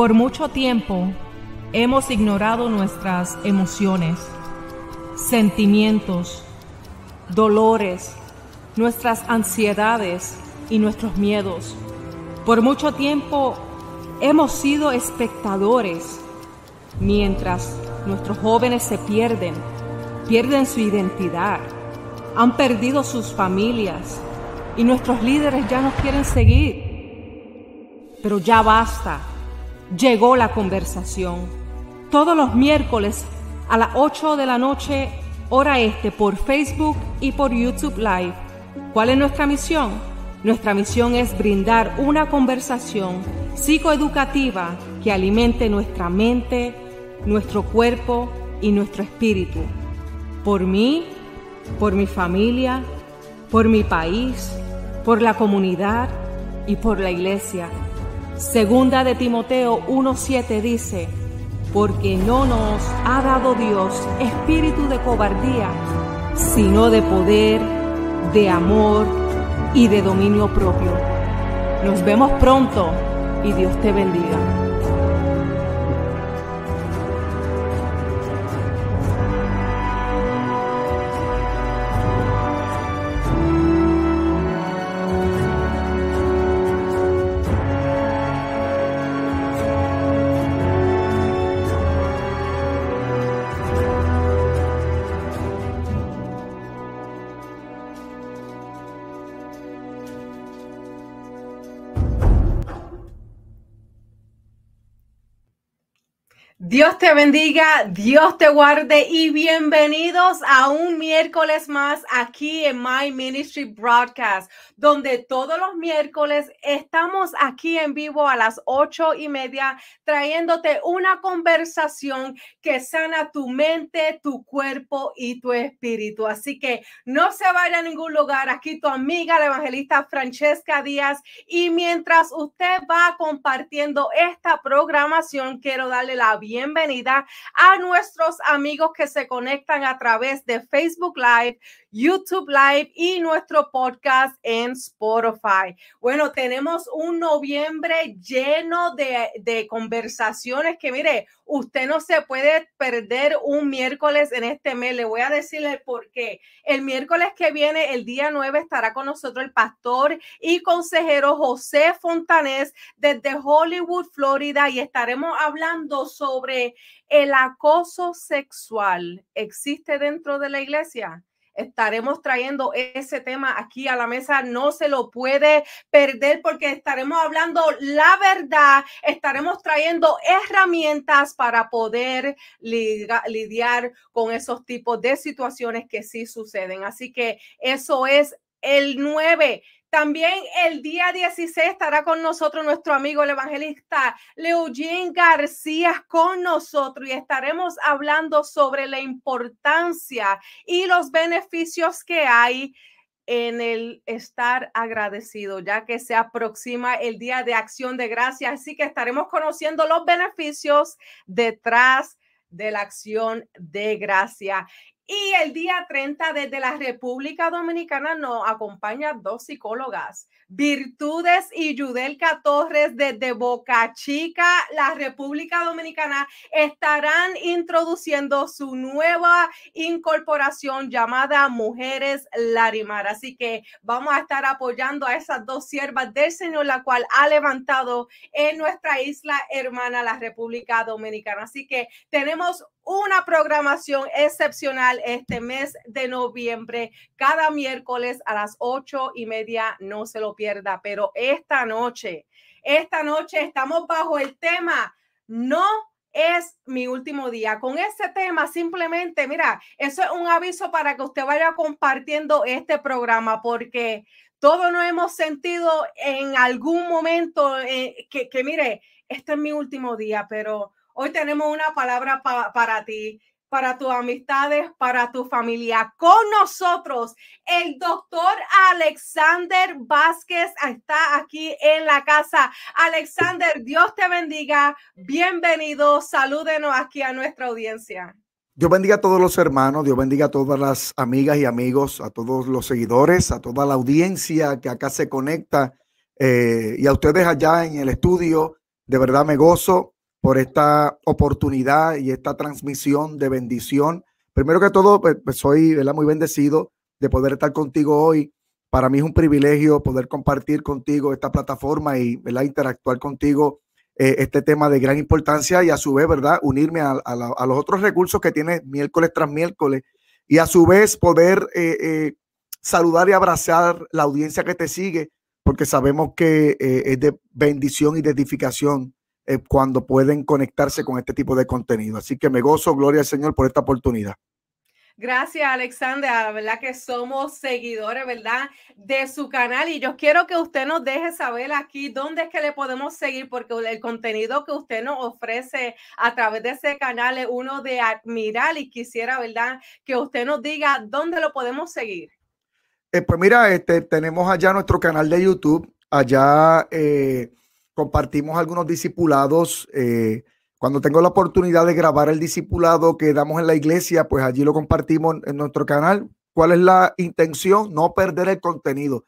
Por mucho tiempo hemos ignorado nuestras emociones, sentimientos, dolores, nuestras ansiedades y nuestros miedos. Por mucho tiempo hemos sido espectadores mientras nuestros jóvenes se pierden, pierden su identidad, han perdido sus familias y nuestros líderes ya no quieren seguir. Pero ya basta, llegó la conversación. Todos los miércoles a las 8 de la noche, hora este, por Facebook y por YouTube Live. ¿Cuál es nuestra misión? Nuestra misión es brindar una conversación psicoeducativa que alimente nuestra mente, nuestro cuerpo y nuestro espíritu. Por mí, por mi familia, por mi país, por la comunidad y por la iglesia. Segunda de Timoteo 1.7 dice, porque no nos ha dado Dios espíritu de cobardía, sino de poder, de amor y de dominio propio. Nos vemos pronto y Dios te bendiga. Dios te bendiga, Dios te guarde y bienvenidos a un miércoles más aquí en My Ministry Broadcast, donde todos los miércoles estamos aquí en vivo a las ocho y media trayéndote una conversación que sana tu mente, tu cuerpo y tu espíritu. Así que no se vaya a ningún lugar. Aquí tu amiga, la evangelista Francesca Díaz. Y mientras usted va compartiendo esta programación, quiero darle la bienvenida bienvenida a nuestros amigos que se conectan a través de Facebook Live, YouTube Live y nuestro podcast en Spotify. Bueno, tenemos un noviembre lleno de, de, conversaciones que, mire, usted no se puede perder un miércoles en este mes. Le voy a decirle por qué. El miércoles que viene, el día 9, estará con nosotros el pastor y consejero José Fontanés desde Hollywood, Florida, y estaremos hablando sobre el acoso sexual. ¿Existe dentro de la iglesia? Estaremos trayendo ese tema aquí a la mesa. No se lo puede perder porque estaremos hablando la verdad, estaremos trayendo herramientas para poder lidiar con esos tipos de situaciones que sí suceden. Así que eso es el 9 también el día 16 estará con nosotros nuestro amigo el evangelista Leugene García con nosotros y estaremos hablando sobre la importancia y los beneficios que hay en el estar agradecido, ya que se aproxima el día de acción de gracias. Así que estaremos conociendo los beneficios detrás de la acción de gracia. Y el día 30 desde la República Dominicana nos acompaña dos psicólogas, Virtudes y Yudelka Torres desde Boca Chica, la República Dominicana, estarán introduciendo su nueva incorporación llamada Mujeres Larimar. Así que vamos a estar apoyando a esas dos siervas del Señor, la cual ha levantado en nuestra isla hermana, la República Dominicana. Así que tenemos una programación excepcional este mes de noviembre, cada miércoles a las ocho y media, no se lo pero esta noche, esta noche estamos bajo el tema, no es mi último día. Con este tema, simplemente, mira, eso es un aviso para que usted vaya compartiendo este programa, porque todos nos hemos sentido en algún momento eh, que, mire, este es mi último día, pero Hoy tenemos una palabra para ti, para tus amistades, para tu familia. Con nosotros, el doctor Alexander Vázquez está aquí en la casa. Alexander, Dios te bendiga. Bienvenido. Salúdenos aquí a nuestra audiencia. Dios bendiga a todos los hermanos, Dios bendiga a todas las amigas y amigos, a todos los seguidores, a toda la audiencia que acá se conecta eh, y a ustedes allá en el estudio De verdad me gozo por esta oportunidad y esta transmisión de bendición. Primero que todo, pues, pues soy muy bendecido de poder estar contigo hoy. Para mí es un privilegio poder compartir contigo esta plataforma y ¿verdad? interactuar contigo eh, este tema de gran importancia y a su vez, ¿verdad? Unirme a, los otros recursos que tiene miércoles tras miércoles y a su vez poder eh, eh, saludar y abrazar la audiencia que te sigue, porque sabemos que es de bendición y de edificación cuando pueden conectarse con este tipo de contenido. Así que me gozo, gloria al Señor, por esta oportunidad. Gracias, Alexander. La verdad que somos seguidores, ¿verdad? De su canal y yo quiero que usted nos deje saber aquí dónde es que le podemos seguir porque el contenido que usted nos ofrece a través de ese canal es uno de admirar y quisiera, ¿verdad? Que usted nos diga dónde lo podemos seguir. Eh, pues mira, este, tenemos allá nuestro canal de YouTube. Allá eh, compartimos algunos discipulados. Eh, cuando tengo la oportunidad de grabar el discipulado que damos en la iglesia, pues allí lo compartimos en nuestro canal. ¿Cuál es la intención? No perder el contenido.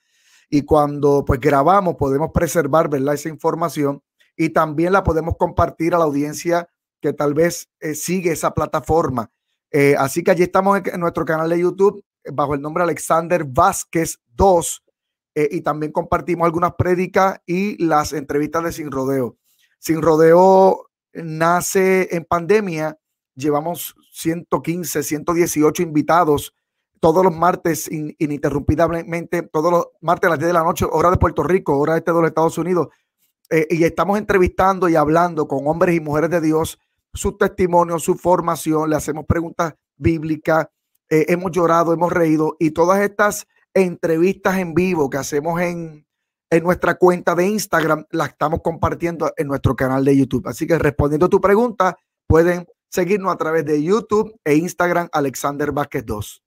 Y cuando pues grabamos podemos preservar, ¿verdad? Esa información y también la podemos compartir a la audiencia que tal vez eh, sigue esa plataforma. Eh, así que allí estamos en, nuestro canal de YouTube bajo el nombre Alexander Vázquez 2 eh, y también compartimos algunas prédicas y las entrevistas de Sin Rodeo. Sin Rodeo nace en pandemia. Llevamos 115, 118 invitados todos los martes ininterrumpidamente, todos los martes a las 10 de la noche, hora de Puerto Rico, hora este de los Estados Unidos. Eh, y estamos entrevistando y hablando con hombres y mujeres de Dios, su testimonio, su formación, le hacemos preguntas bíblicas, eh, hemos llorado, hemos reído y todas estas entrevistas en vivo que hacemos en, en nuestra cuenta de Instagram, la estamos compartiendo en nuestro canal de YouTube. Así que respondiendo a tu pregunta, pueden seguirnos a través de YouTube e Instagram Alexander Vázquez 2.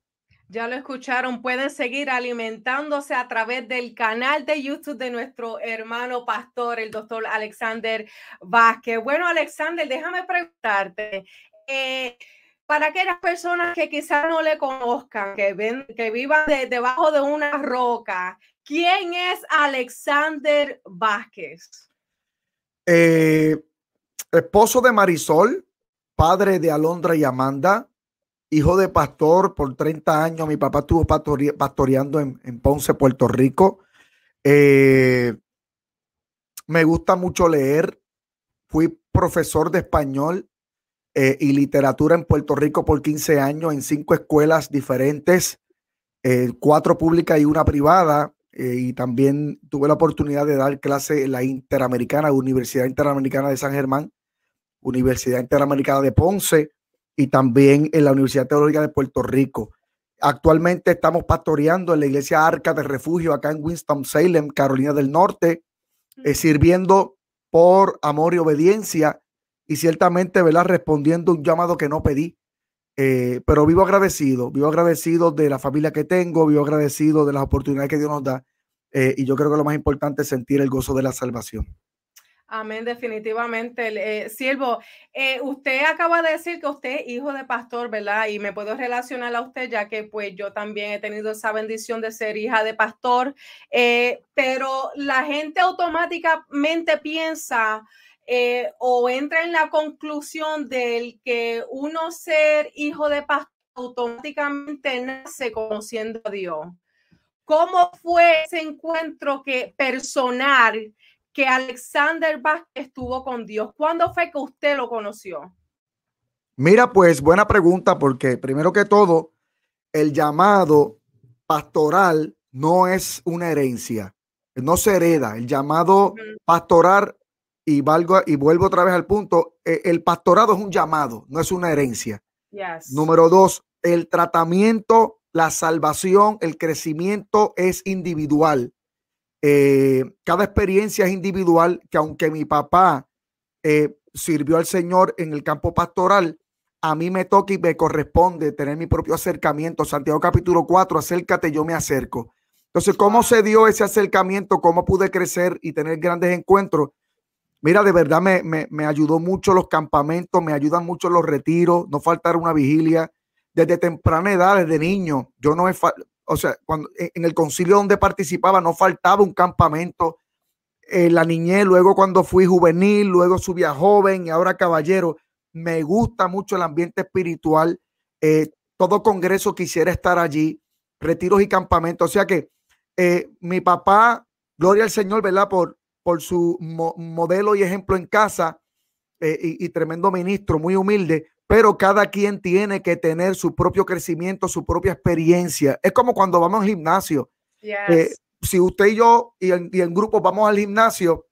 Ya lo escucharon, pueden seguir alimentándose a través del canal de YouTube de nuestro hermano pastor, el doctor Alexander Vázquez. Bueno, Alexander, déjame preguntarte, eh, para aquellas personas que quizás no le conozcan, que, ven, que vivan debajo de una roca, ¿Quién es Alexander Vázquez? Eh, esposo de Marisol, padre de Alondra y Amanda, hijo de pastor por 30 años. Mi papá estuvo pastoreando en, Ponce, Puerto Rico. Eh, me gusta mucho leer. Fui profesor de español eh, y literatura en Puerto Rico por 15 años en cinco escuelas diferentes, cuatro públicas y una privada. Eh, y también tuve la oportunidad de dar clase en la Interamericana, Universidad Interamericana de San Germán, Universidad Interamericana de Ponce y también en la Universidad Teológica de Puerto Rico. Actualmente estamos pastoreando en la iglesia Arca de Refugio acá en Winston-Salem, Carolina del Norte, eh, sirviendo por amor y obediencia y ciertamente, ¿verdad? Respondiendo un llamado que no pedí. Eh, pero vivo agradecido, vivo agradecido de la familia que tengo, vivo agradecido de las oportunidades que Dios nos da. Eh, y yo creo que lo más importante es sentir el gozo de la salvación. Amén, definitivamente. Eh, siervo, usted acaba de decir que usted es hijo de pastor, ¿verdad? Y me puedo relacionar a usted ya que pues yo también he tenido esa bendición de ser hija de pastor, pero la gente automáticamente piensa, eh, o entra en la conclusión del que uno ser hijo de pastor automáticamente nace conociendo a Dios. ¿Cómo fue ese encuentro que personal que Alexander Vázquez tuvo con Dios? ¿Cuándo fue que usted lo conoció? Mira, pues buena pregunta, porque primero que todo, el llamado pastoral no es una herencia, no se hereda. El llamado pastoral y, valgo, y vuelvo otra vez al punto, e, el pastorado es un llamado, no es una herencia. Número dos, el tratamiento, la salvación, el crecimiento es individual. Eh, cada experiencia es individual, que aunque mi papá eh, sirvió al Señor en el campo pastoral, a mí me toca y me corresponde tener mi propio acercamiento. Santiago capítulo 4, acércate, yo me acerco. Entonces, ¿cómo se dio ese acercamiento? ¿Cómo pude crecer y tener grandes encuentros? Mira, de verdad me, me, ayudó mucho los campamentos, me ayudan mucho los retiros, no faltar una vigilia. Desde temprana edad, desde niño, yo no he, o sea, cuando en el concilio donde participaba no faltaba un campamento. eh, la niñez, luego cuando fui juvenil, luego subí a joven y ahora caballero. Me gusta mucho el ambiente espiritual. Eh, todo congreso quisiera estar allí, retiros y campamentos. O sea que eh, mi papá, gloria al Señor, ¿verdad? Por, por su modelo y ejemplo en casa y, tremendo ministro, muy humilde, pero cada quien tiene que tener su propio crecimiento, su propia experiencia. Es como cuando vamos al gimnasio si usted y yo y en, grupo vamos al gimnasio,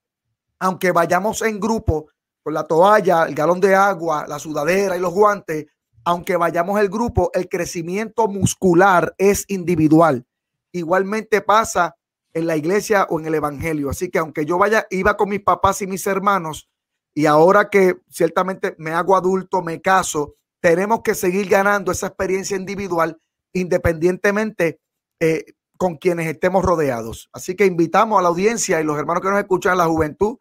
aunque vayamos en grupo con la toalla, el galón de agua, la sudadera y los guantes, aunque vayamos el grupo, el crecimiento muscular es individual. Igualmente pasa en la iglesia o en el evangelio. Así que aunque yo vaya, iba con mis papás y mis hermanos, y ahora que ciertamente me hago adulto, me caso, tenemos que seguir ganando esa experiencia individual independientemente eh, con quienes estemos rodeados. Así que invitamos a la audiencia y los hermanos que nos escuchan, la juventud,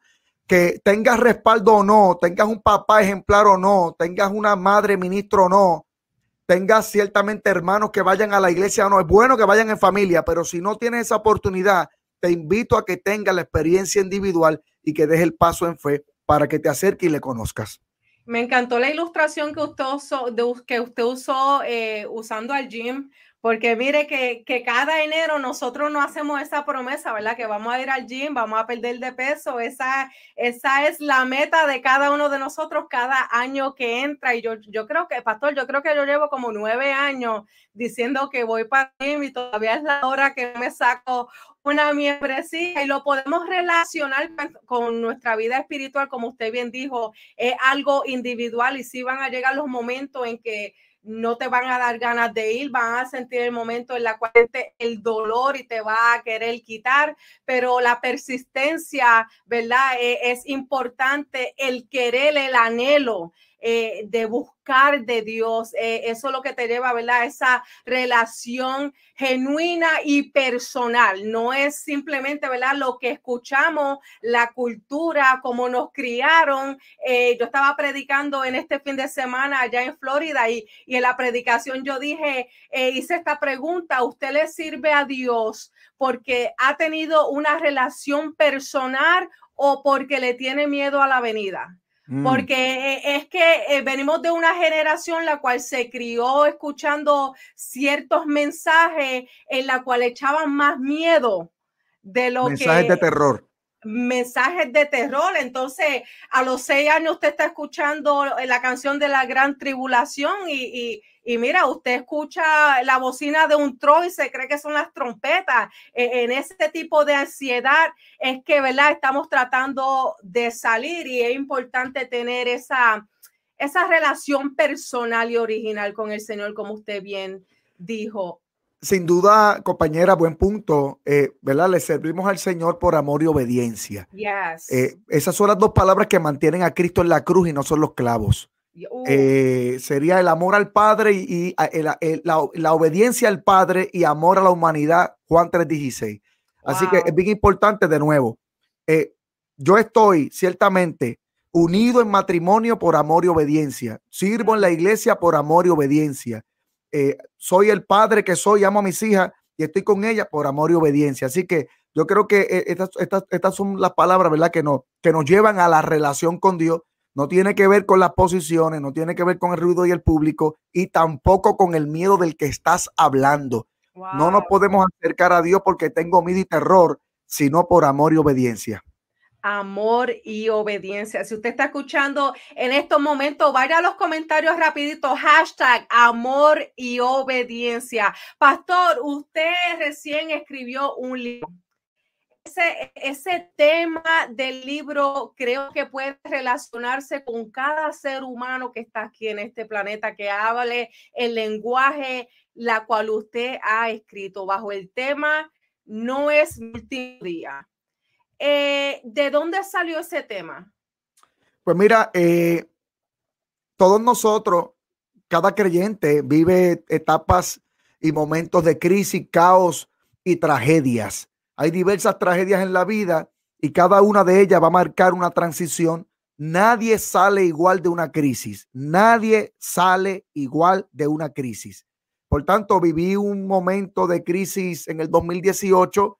que tengas respaldo o no, tengas un papá ejemplar o no, tengas una madre ministro o no, tengas ciertamente hermanos que vayan a la iglesia o no. Es bueno que vayan en familia, pero si no tienes esa oportunidad, te invito a que tengas la experiencia individual y que des el paso en fe para que te acerques y le conozcas. Me encantó la ilustración que usted usó, que usted usó eh, usando al gym porque mire que, cada enero nosotros no hacemos esa promesa, ¿verdad? Que vamos a ir al gym, vamos a perder de peso. Esa, esa es la meta de cada uno de nosotros cada año que entra. Y yo, yo creo que, pastor, yo creo que yo llevo como nueve años diciendo que voy para el gym y todavía es la hora que me saco una membresía y lo podemos relacionar con nuestra vida espiritual, como usted bien dijo, es algo individual y sí van a llegar los momentos en que no te van a dar ganas de ir, van a sentir el momento en la cual el dolor y te va a querer quitar, pero la persistencia, ¿verdad? E, es importante el querer, el anhelo. Eh, de buscar de Dios. Eh, eso es lo que te lleva, ¿verdad? Esa relación genuina y personal. No es simplemente, ¿verdad? Lo que escuchamos, la cultura, como nos criaron. Eh, yo estaba predicando en este fin de semana allá en Florida y, y en la predicación yo dije, hice esta pregunta, ¿usted le sirve a Dios porque ha tenido una relación personal o porque le tiene miedo a la venida? Mm. Porque eh, es que eh, venimos de una generación la cual se crió escuchando ciertos mensajes en la cual echaban más miedo de lo que... Mensajes de terror mensajes de terror. Entonces, a los seis años usted está escuchando la canción de la gran tribulación y, mira, usted escucha la bocina de un tro y se cree que son las trompetas. E, en ese tipo de ansiedad es que, ¿verdad? Estamos tratando de salir y es importante tener esa, esa relación personal y original con el Señor, como usted bien dijo. Sin duda, compañera, buen punto, eh, ¿verdad? Le servimos al Señor por amor y obediencia. Eh, esas son las dos palabras que mantienen a Cristo en la cruz y no son los clavos. Uh. Eh, sería el amor al Padre y, la, obediencia al Padre y amor a la humanidad, Juan 3:16. Así que es bien importante de nuevo. yo estoy ciertamente unido en matrimonio por amor y obediencia. Sirvo en la iglesia por amor y obediencia eh, soy el padre que soy, amo a mis hijas y estoy con ellas por amor y obediencia. Así que yo creo que eh, estas, estas, son las palabras, ¿verdad? Que, no, que nos llevan a la relación con Dios. No tiene que ver con las posiciones, no tiene que ver con el ruido y el público y tampoco con el miedo del que estás hablando. No nos podemos acercar a Dios porque tengo miedo y terror, sino por amor y obediencia amor y obediencia. Si usted está escuchando en estos momentos, vaya a los comentarios rapidito, hashtag amor y obediencia. Pastor, usted recién escribió un libro. Ese, ese tema del libro creo que puede relacionarse con cada ser humano que está aquí en este planeta, que hable el lenguaje la cual usted ha escrito bajo el tema no es multimedia eh, ¿De dónde salió ese tema? Pues mira, eh, todos nosotros, cada creyente vive etapas y momentos de crisis, caos y tragedias. Hay diversas tragedias en la vida y cada una de ellas va a marcar una transición. Nadie sale igual de una crisis. Nadie sale igual de una crisis. Por tanto, viví un momento de crisis en el 2018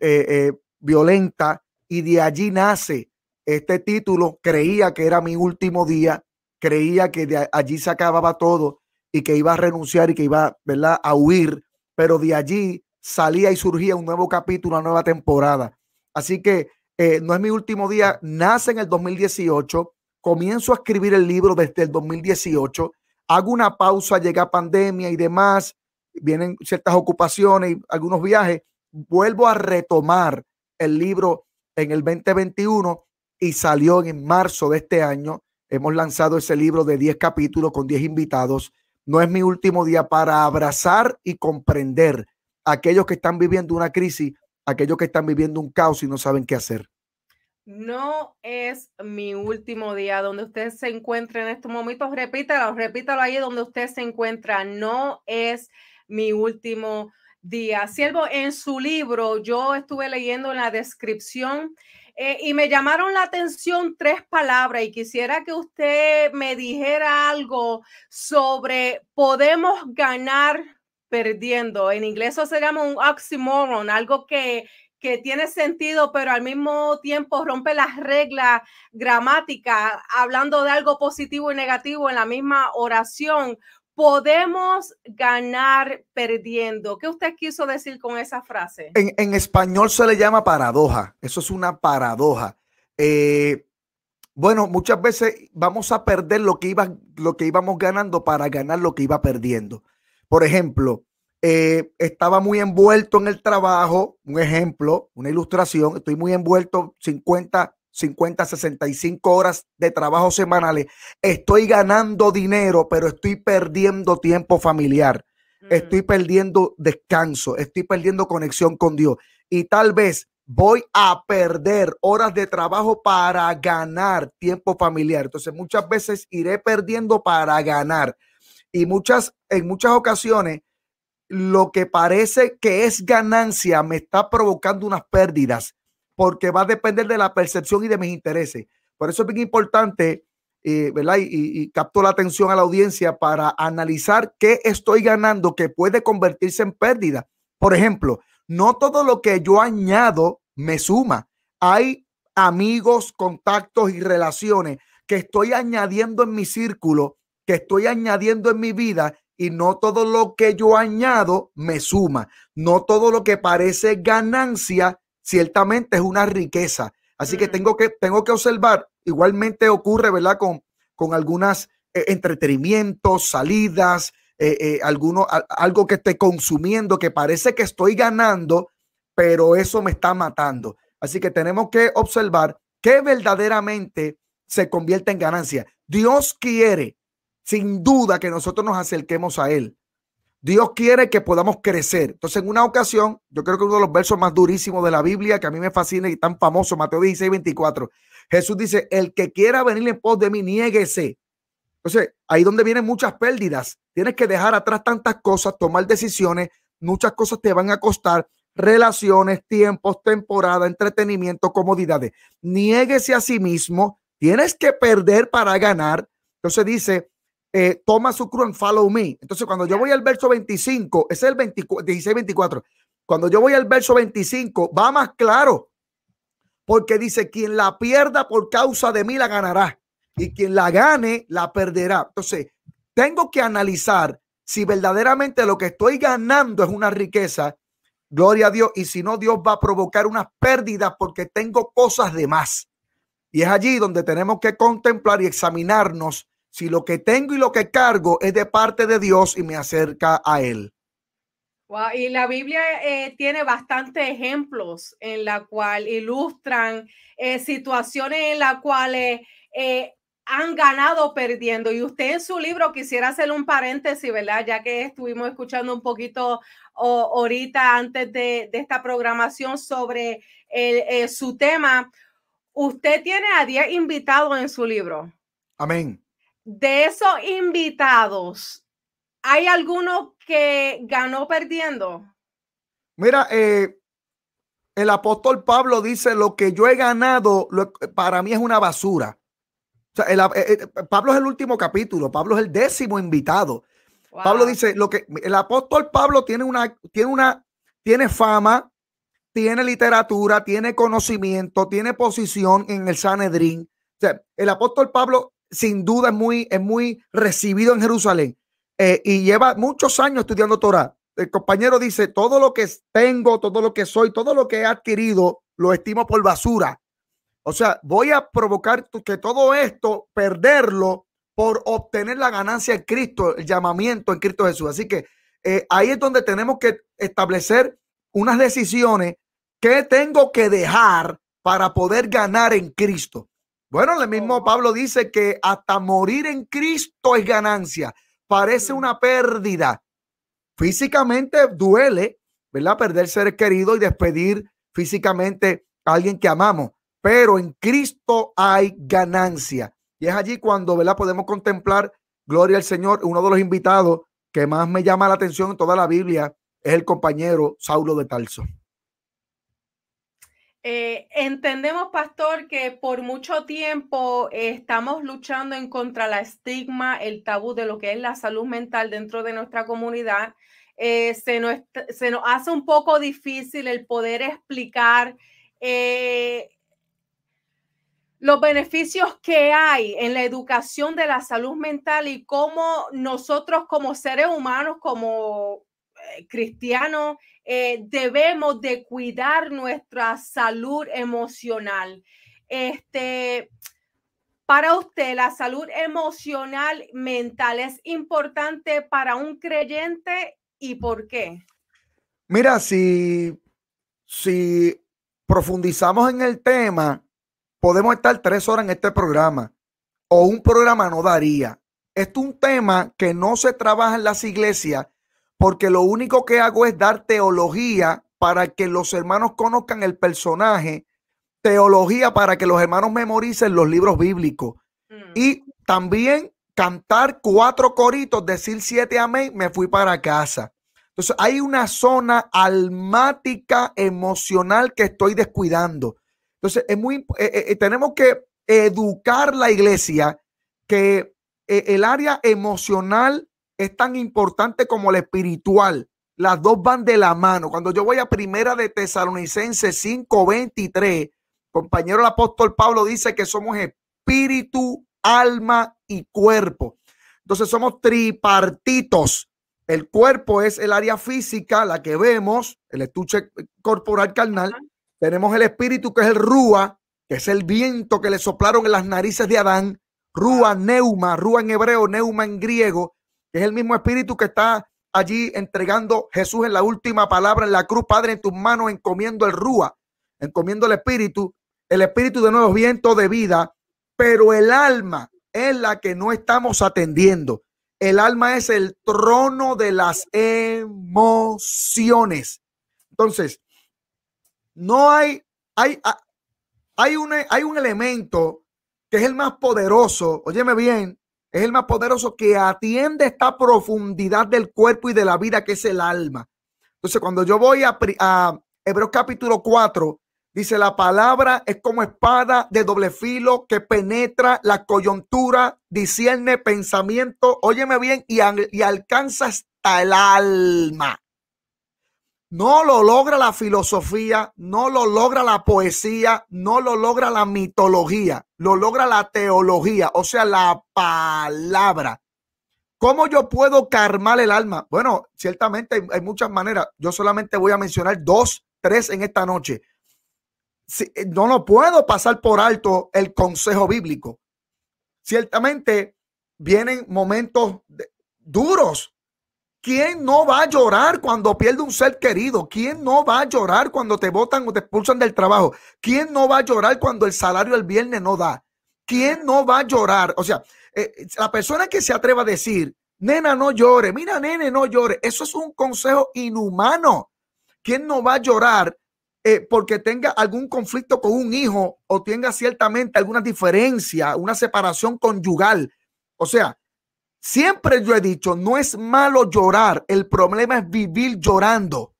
eh, violenta y de allí nace este título. Creía que era mi último día, creía que de allí se acababa todo y que iba a renunciar y que iba ¿verdad? a huir, pero de allí salía y surgía un nuevo capítulo, una nueva temporada. Así que eh, no es mi último día, nace en el 2018, comienzo a escribir el libro desde el 2018, hago una pausa, llega pandemia y demás, vienen ciertas ocupaciones y algunos viajes, vuelvo a retomar el libro en el 2021 y salió en marzo de este año. Hemos lanzado ese libro de 10 capítulos con 10 invitados. No es mi último día para abrazar y comprender aquellos que están viviendo una crisis, aquellos que están viviendo un caos y no saben qué hacer. No es mi último día donde usted se encuentra en estos momentos. Repítalo, repítalo ahí donde usted se encuentra. No es mi último día. Siervo, en su libro, yo estuve leyendo en la descripción eh, y me llamaron la atención tres palabras y quisiera que usted me dijera algo sobre podemos ganar perdiendo. En inglés eso se llama un oxymoron, algo que, que tiene sentido, pero al mismo tiempo rompe las reglas gramáticas, hablando de algo positivo y negativo en la misma oración podemos ganar perdiendo. ¿Qué usted quiso decir con esa frase? En, español se le llama paradoja. Eso es una paradoja. Eh, bueno, muchas veces vamos a perder lo que, iba, lo que íbamos ganando para ganar lo que iba perdiendo. Por ejemplo, eh, estaba muy envuelto en el trabajo, un ejemplo, una ilustración, estoy muy envuelto 50 50, 65 horas de trabajo semanales, estoy ganando dinero, pero estoy perdiendo tiempo familiar, estoy mm. perdiendo descanso, estoy perdiendo conexión con Dios y tal vez voy a perder horas de trabajo para ganar tiempo familiar. Entonces muchas veces iré perdiendo para ganar y muchas en muchas ocasiones lo que parece que es ganancia me está provocando unas pérdidas porque va a depender de la percepción y de mis intereses. Por eso es bien importante, eh, ¿verdad? Y, y, capto la atención a la audiencia para analizar qué estoy ganando que puede convertirse en pérdida. Por ejemplo, no todo lo que yo añado me suma. Hay amigos, contactos y relaciones que estoy añadiendo en mi círculo, que estoy añadiendo en mi vida y no todo lo que yo añado me suma. No todo lo que parece ganancia ciertamente es una riqueza. Así que tengo que, tengo que observar, igualmente ocurre, ¿verdad? Con, con algunas eh, entretenimientos, salidas, eh, eh, alguno, algo que esté consumiendo, que parece que estoy ganando, pero eso me está matando. Así que tenemos que observar qué verdaderamente se convierte en ganancia. Dios quiere, sin duda, que nosotros nos acerquemos a Él. Dios quiere que podamos crecer. Entonces, en una ocasión, yo creo que uno de los versos más durísimos de la Biblia, que a mí me fascina y tan famoso, Mateo 16, 24, Jesús dice, el que quiera venir en pos de mí, niéguese. Entonces, ahí donde vienen muchas pérdidas. Tienes que dejar atrás tantas cosas, tomar decisiones, muchas cosas te van a costar, relaciones, tiempos, temporada, entretenimiento, comodidades. Niéguese a sí mismo, tienes que perder para ganar. Entonces dice, eh, toma su cruz and follow me. Entonces, cuando yo voy al verso 25, es el 16, 24. Cuando yo voy al verso 25, va más claro. Porque dice, quien la pierda por causa de mí la ganará. Y quien la gane, la perderá. Entonces, tengo que analizar si verdaderamente lo que estoy ganando es una riqueza. Gloria a Dios. Y si no, Dios va a provocar unas pérdidas porque tengo cosas de más. Y es allí donde tenemos que contemplar y examinarnos si lo que tengo y lo que cargo es de parte de Dios y me acerca a Él. y la Biblia eh, tiene bastantes ejemplos en la cual ilustran eh, situaciones en las cuales eh, han ganado perdiendo. Y usted en su libro quisiera hacer un paréntesis, ¿verdad? Ya que estuvimos escuchando un poquito ahorita antes de, esta programación sobre su tema. Usted tiene a 10 invitados en su libro. Amén de esos invitados, ¿hay alguno que ganó perdiendo? Mira, eh, el apóstol Pablo dice, lo que yo he ganado para mí es una basura. O sea, eh, eh, Pablo es el último capítulo, Pablo es el décimo invitado. Pablo dice, lo que el apóstol Pablo tiene una, tiene una, tiene fama, tiene literatura, tiene conocimiento, tiene posición en el Sanedrín. O sea, el apóstol Pablo sin duda es muy, es muy recibido en Jerusalén eh, y lleva muchos años estudiando Torah. El compañero dice, todo lo que tengo, todo lo que soy, todo lo que he adquirido, lo estimo por basura. O sea, voy a provocar que todo esto, perderlo por obtener la ganancia en Cristo, el llamamiento en Cristo Jesús. Así que eh, ahí es donde tenemos que establecer unas decisiones que tengo que dejar para poder ganar en Cristo. Bueno, el mismo oh. Pablo dice que hasta morir en Cristo es ganancia. Parece mm. una pérdida. Físicamente duele, ¿verdad? Perder ser querido y despedir físicamente a alguien que amamos. Pero en Cristo hay ganancia. Y es allí cuando, ¿verdad? Podemos contemplar, gloria al Señor, uno de los invitados que más me llama la atención en toda la Biblia es el compañero Saulo de Tarso. Eh, entendemos, pastor, que por mucho tiempo estamos luchando en contra la estigma, el tabú de lo que es la salud mental dentro de nuestra comunidad. Eh, se, nos, se, nos, hace un poco difícil el poder explicar eh, los beneficios que hay en la educación de la salud mental y cómo nosotros como seres humanos, como cristianos, eh, debemos de cuidar nuestra salud emocional. Este, para usted, la salud emocional mental es importante para un creyente y por qué? Mira, si, si profundizamos en el tema, podemos estar tres horas en este programa o un programa no daría. Esto es un tema que no se trabaja en las iglesias porque lo único que hago es dar teología para que los hermanos conozcan el personaje, teología para que los hermanos memoricen los libros bíblicos mm. y también cantar cuatro coritos, decir siete amén, me fui para casa. Entonces hay una zona almática emocional que estoy descuidando. Entonces, es muy, eh, eh, eh, tenemos que educar la iglesia que el área emocional es tan importante como la espiritual. Las dos van de la mano. Cuando yo voy a primera de Tesalonicenses 5:23, compañero el apóstol Pablo dice que somos espíritu, alma y cuerpo. Entonces somos tripartitos. El cuerpo es el área física, la que vemos, el estuche corporal carnal. Tenemos el espíritu que es el Rúa, que es el viento que le soplaron en las narices de Adán. Rúa, neuma, Rúa en hebreo, neuma en griego, es el mismo espíritu que está allí entregando Jesús en la última palabra en la cruz. Padre, en tus manos encomiendo el Rúa, encomiendo el espíritu. El espíritu de nuevo viento de vida, pero el alma es la que no estamos atendiendo. El alma es el trono de las emociones. Entonces, no hay, hay, hay, un, hay un elemento que es el más poderoso, óyeme bien, es el más poderoso que atiende esta profundidad del cuerpo y de la vida que es el alma. Entonces, cuando yo voy a, a Hebreos capítulo 4, dice la palabra es como espada de doble filo que penetra la coyuntura, discierne pensamiento, óyeme bien, y, y alcanza hasta el alma. No lo logra la filosofía, no lo logra la poesía, no lo logra la mitología, lo logra la teología, o sea, la palabra. ¿Cómo yo puedo calmar el alma? Bueno, ciertamente hay, muchas maneras. Yo solamente voy a mencionar dos, tres en esta noche. Eh, no lo puedo pasar por alto el consejo bíblico. Ciertamente vienen momentos duros ¿Quién no va a llorar cuando pierde un ser querido? ¿Quién no va a llorar cuando te votan o te expulsan del trabajo? ¿Quién no va a llorar cuando el salario el viernes no da? ¿Quién no va a llorar? O sea, eh, la persona que se atreva a decir, nena, no llore, mira, nene, no llore, eso es un consejo inhumano. ¿Quién no va a llorar eh, porque tenga algún conflicto con un hijo o tenga ciertamente alguna diferencia, una separación conyugal? O sea, Siempre yo he dicho, no es malo llorar, el problema es vivir llorando.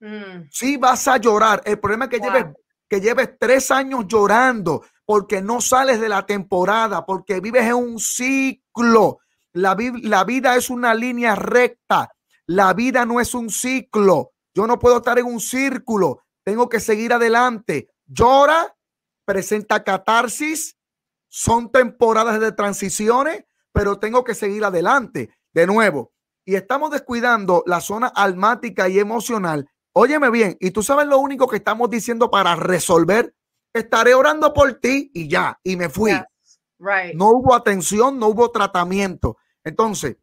Mm. Si vas a llorar, el problema es que, lleves, que lleves tres años llorando porque no sales de la temporada, porque vives en un ciclo. La, la vida es una línea recta, la vida no es un ciclo. Yo no puedo estar en un círculo. tengo que seguir adelante. Llora, presenta catarsis, son temporadas de transiciones, pero tengo que seguir adelante. De nuevo, y estamos descuidando la zona almática y emocional. Óyeme bien, y tú sabes lo único que estamos diciendo para resolver, estaré orando por ti y ya, y me fui. No hubo atención, no hubo tratamiento. Entonces,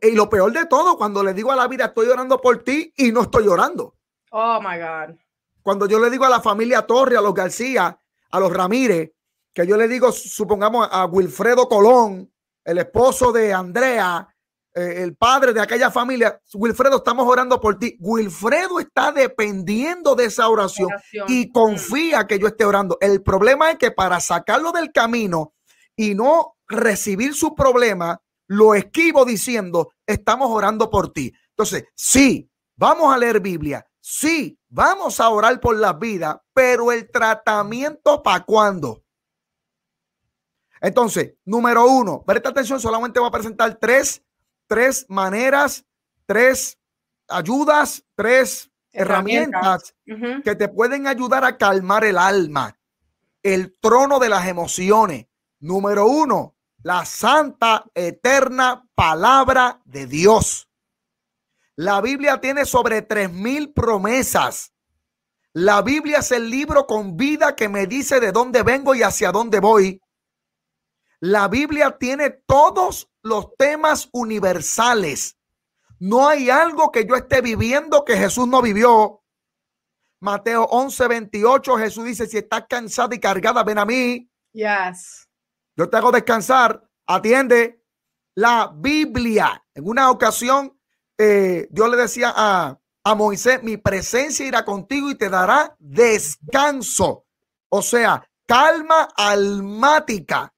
y lo peor de todo, cuando le digo a la vida, estoy orando por ti y no estoy orando. Oh my God. Cuando yo le digo a la familia Torre, a los García, a los Ramírez, que yo le digo, supongamos a Wilfredo Colón, el esposo de Andrea, eh, el padre de aquella familia, Wilfredo, estamos orando por ti. Wilfredo está dependiendo de esa oración, y confía que yo esté orando. El problema es que para sacarlo del camino y no recibir su problema, lo esquivo diciendo, estamos orando por ti. Entonces, sí, vamos a leer Biblia, sí, vamos a orar por la vida, pero el tratamiento para cuándo? Entonces, número uno, presta atención, solamente voy a presentar tres tres maneras, tres ayudas, tres herramientas, que te pueden ayudar a calmar el alma. El trono de las emociones. Número uno, la santa, eterna palabra de Dios. La Biblia tiene sobre tres mil promesas. La Biblia es el libro con vida que me dice de dónde vengo y hacia dónde voy. La Biblia tiene todos los temas universales. No hay algo que yo esté viviendo que Jesús no vivió. Mateo 11, 28, Jesús dice, si estás cansada y cargada, ven a mí. Yes. Yo te hago descansar. Atiende la Biblia. En una ocasión, eh, Dios le decía a, a Moisés, mi presencia irá contigo y te dará descanso. O sea, calma almática.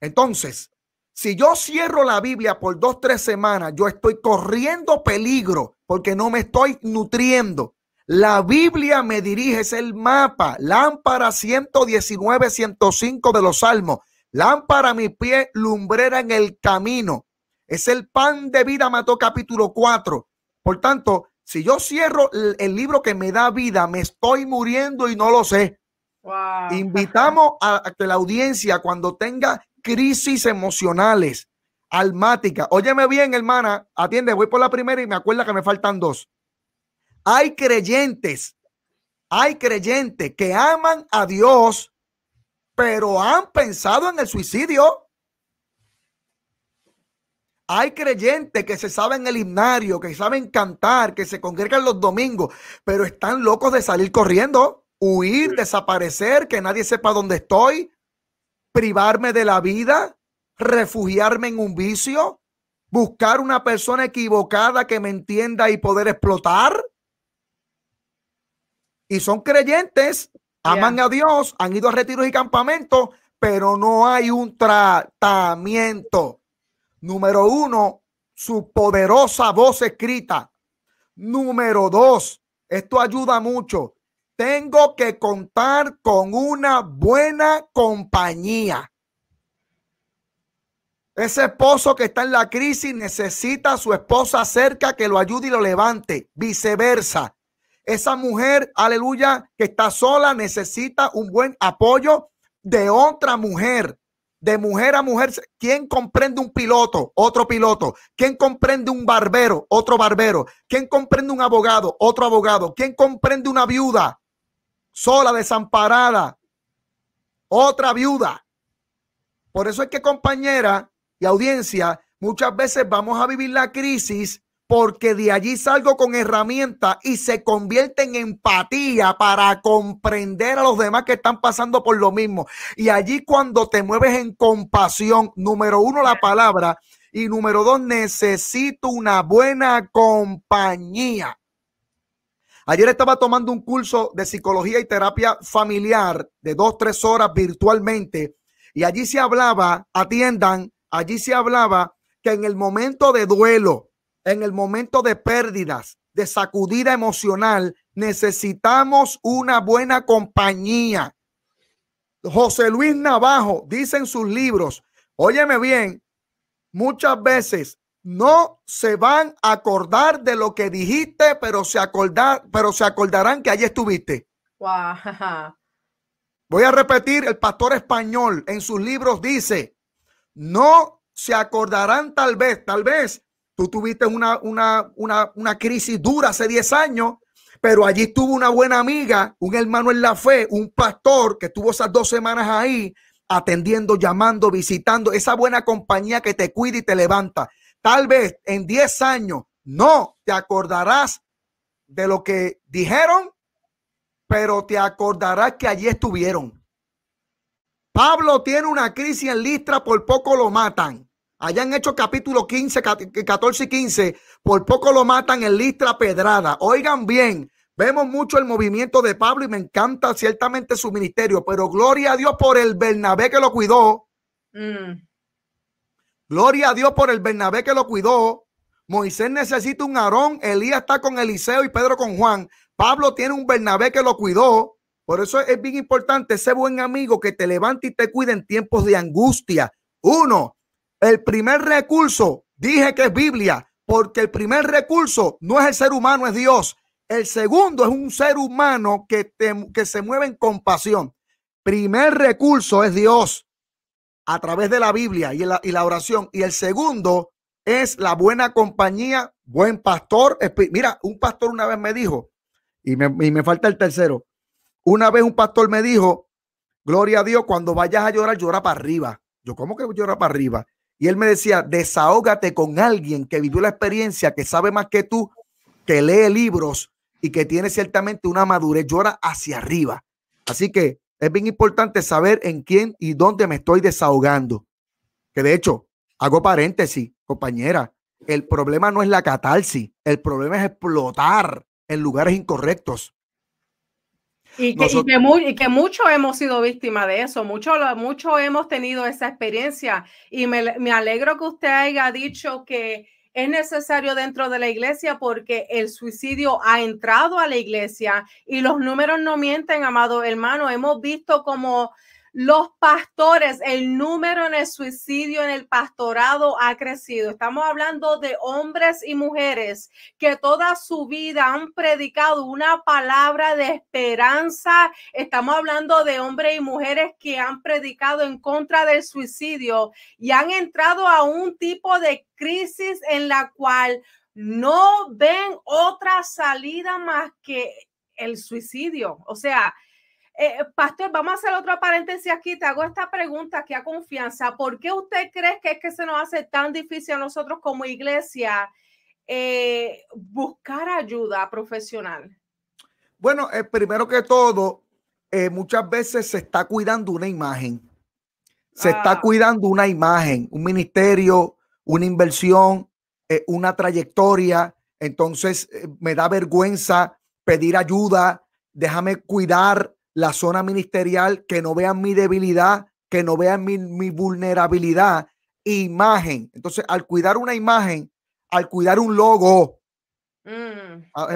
Entonces, si yo cierro la Biblia por dos, tres semanas, yo estoy corriendo peligro porque no me estoy nutriendo. La Biblia me dirige, es el mapa, lámpara 119, 105 de los Salmos, lámpara a mi pie, lumbrera en el camino. Es el pan de vida, mató capítulo 4. Por tanto, si yo cierro el, libro que me da vida, me estoy muriendo y no lo sé. Invitamos a, a que la audiencia, cuando tenga crisis emocionales, almáticas. Óyeme bien, hermana, atiende, voy por la primera y me acuerda que me faltan dos. Hay creyentes, hay creyentes que aman a Dios, pero han pensado en el suicidio. Hay creyentes que se saben el himnario, que saben cantar, que se congregan los domingos, pero están locos de salir corriendo, huir, desaparecer, que nadie sepa dónde estoy, privarme de la vida, refugiarme en un vicio, buscar una persona equivocada que me entienda y poder explotar. Y son creyentes, aman a Dios, han ido a retiros y campamentos, pero no hay un tratamiento. Número uno, su poderosa voz escrita. Número dos, esto ayuda mucho tengo que contar con una buena compañía. Ese esposo que está en la crisis necesita a su esposa cerca que lo ayude y lo levante. Viceversa. Esa mujer, aleluya, que está sola, necesita un buen apoyo de otra mujer. De mujer a mujer. ¿Quién comprende un piloto? Otro piloto. ¿Quién comprende un barbero? Otro barbero. ¿Quién comprende un abogado? Otro abogado. ¿Quién comprende una viuda? Sola, desamparada, otra viuda. Por eso es que compañera y audiencia, muchas veces vamos a vivir la crisis porque de allí salgo con herramientas y se convierte en empatía para comprender a los demás que están pasando por lo mismo. Y allí cuando te mueves en compasión, número uno la palabra y número dos necesito una buena compañía. Ayer estaba tomando un curso de psicología y terapia familiar de dos, tres horas virtualmente y allí se hablaba, atiendan, allí se hablaba que en el momento de duelo, en el momento de pérdidas, de sacudida emocional, necesitamos una buena compañía. José Luis Navajo dice en sus libros, óyeme bien, muchas veces no se van a acordar de lo que dijiste, pero se acordar, pero se acordarán que allí estuviste. Voy a repetir, el pastor español en sus libros dice, no se acordarán tal vez, tal vez tú tuviste una, una, una, una crisis dura hace 10 años, pero allí estuvo una buena amiga, un hermano en la fe, un pastor que estuvo esas dos semanas ahí atendiendo, llamando, visitando, esa buena compañía que te cuida y te levanta. Tal vez en 10 años no te acordarás de lo que dijeron, pero te acordarás que allí estuvieron. Pablo tiene una crisis en Listra, por poco lo matan. Allá en Hechos capítulo 15, 14 y 15, por poco lo matan en Listra Pedrada. Oigan bien, vemos mucho el movimiento de Pablo y me encanta ciertamente su ministerio, pero gloria a Dios por el Bernabé que lo cuidó. Mm. Gloria a Dios por el Bernabé que lo cuidó. Moisés necesita un Aarón, Elías está con Eliseo y Pedro con Juan. Pablo tiene un Bernabé que lo cuidó. Por eso es bien importante ese buen amigo que te levante y te cuide en tiempos de angustia. Uno, el primer recurso, dije que es Biblia, porque el primer recurso no es el ser humano, es Dios. El segundo es un ser humano que, que se mueve en compasión. Primer recurso es Dios a través de la Biblia y la, y la oración. Y el segundo es la buena compañía, buen pastor. Mira, un pastor una vez me dijo, y me, y me falta el tercero, una vez un pastor me dijo, gloria a Dios, cuando vayas a llorar, llora para arriba. Yo, ¿cómo que llora para arriba? Y él me decía, desahógate con alguien que vivió la experiencia, que sabe más que tú, que lee libros y que tiene ciertamente una madurez, llora hacia arriba. Así que es bien importante saber en quién y dónde me estoy desahogando. Que de hecho, hago paréntesis, compañera, el problema no es la catarsis, el problema es explotar en lugares incorrectos. Y que, y que, muchos hemos sido víctimas de eso, muchos mucho hemos tenido esa experiencia y me, me alegro que usted haya dicho que es necesario dentro de la iglesia porque el suicidio ha entrado a la iglesia y los números no mienten, amado hermano. Hemos visto como los pastores, el número en el suicidio en el pastorado ha crecido. Estamos hablando de hombres y mujeres que toda su vida han predicado una palabra de esperanza. Estamos hablando de hombres y mujeres que han predicado en contra del suicidio y han entrado a un tipo de crisis en la cual no ven otra salida más que el suicidio. O sea, eh, pastor, vamos a hacer otro paréntesis aquí. Te hago esta pregunta aquí a confianza. ¿Por qué usted cree que es que se nos hace tan difícil a nosotros como iglesia eh, buscar ayuda profesional? Bueno, eh, primero que todo, muchas veces se está cuidando una imagen. Se está ah. cuidando una imagen, un ministerio, una inversión, una trayectoria. Entonces, me da vergüenza pedir ayuda. Déjame cuidar la zona ministerial, que no vean mi debilidad, que no vean mi, vulnerabilidad. Imagen. Entonces, al cuidar una imagen, al cuidar un logo. Mm. Ah,